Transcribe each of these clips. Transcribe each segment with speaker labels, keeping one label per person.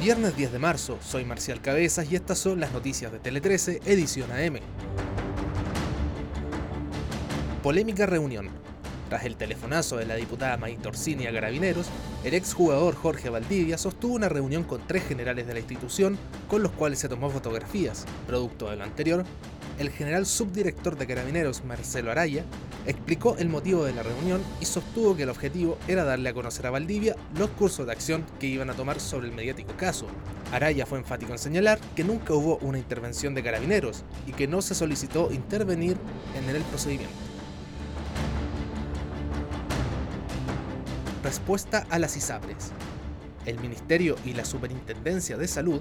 Speaker 1: Viernes 10 de marzo, soy Marcial Cabezas y estas son las noticias de Tele 13, edición AM. Polémica reunión. Tras el telefonazo de la diputada May Torsini a Carabineros, el exjugador Jorge Valdivia sostuvo una reunión con tres generales de la institución con los cuales se tomó fotografías. Producto de lo anterior, el general subdirector de Carabineros, Marcelo Araya, explicó el motivo de la reunión y sostuvo que el objetivo era darle a conocer a Valdivia los cursos de acción que iban a tomar sobre el mediático caso. Araya fue enfático en señalar que nunca hubo una intervención de Carabineros y que no se solicitó intervenir en el procedimiento. Respuesta a las ISAPRES. El Ministerio y la Superintendencia de Salud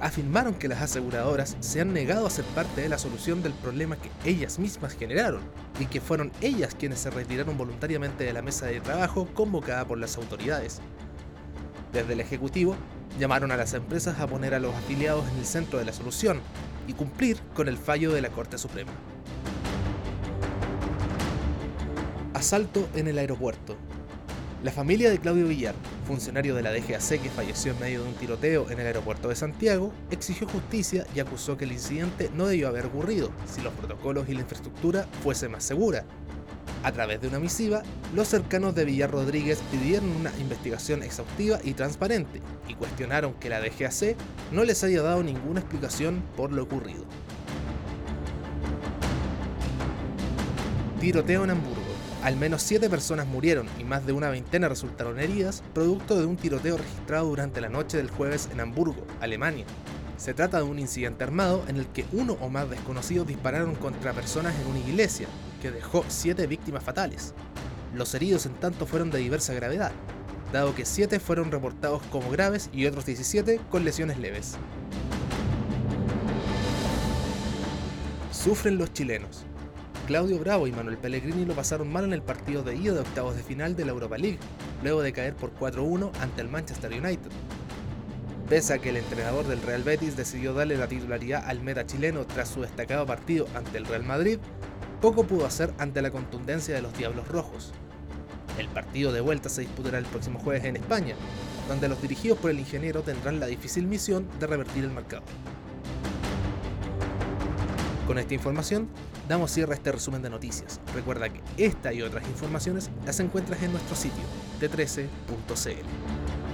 Speaker 1: afirmaron que las aseguradoras se han negado a ser parte de la solución del problema que ellas mismas generaron y que fueron ellas quienes se retiraron voluntariamente de la mesa de trabajo convocada por las autoridades. Desde el Ejecutivo, llamaron a las empresas a poner a los afiliados en el centro de la solución y cumplir con el fallo de la Corte Suprema. Asalto en el aeropuerto. La familia de Claudio Villar, funcionario de la DGAC que falleció en medio de un tiroteo en el aeropuerto de Santiago, exigió justicia y acusó que el incidente no debió haber ocurrido si los protocolos y la infraestructura fuese más segura. A través de una misiva, los cercanos de Villar Rodríguez pidieron una investigación exhaustiva y transparente y cuestionaron que la DGAC no les haya dado ninguna explicación por lo ocurrido. Tiroteo en Hamburgo. Al menos siete personas murieron y más de una veintena resultaron heridas, producto de un tiroteo registrado durante la noche del jueves en Hamburgo, Alemania. Se trata de un incidente armado en el que uno o más desconocidos dispararon contra personas en una iglesia, que dejó siete víctimas fatales. Los heridos en tanto fueron de diversa gravedad, dado que siete fueron reportados como graves y otros 17 con lesiones leves. Sufren los chilenos. Claudio Bravo y Manuel Pellegrini lo pasaron mal en el partido de ida de octavos de final de la Europa League, luego de caer por 4-1 ante el Manchester United. Pese a que el entrenador del Real Betis decidió darle la titularidad al meta chileno tras su destacado partido ante el Real Madrid, poco pudo hacer ante la contundencia de los Diablos Rojos. El partido de vuelta se disputará el próximo jueves en España, donde los dirigidos por el ingeniero tendrán la difícil misión de revertir el marcador. Con esta información, damos cierre a este resumen de noticias. Recuerda que esta y otras informaciones las encuentras en nuestro sitio, t13.cl.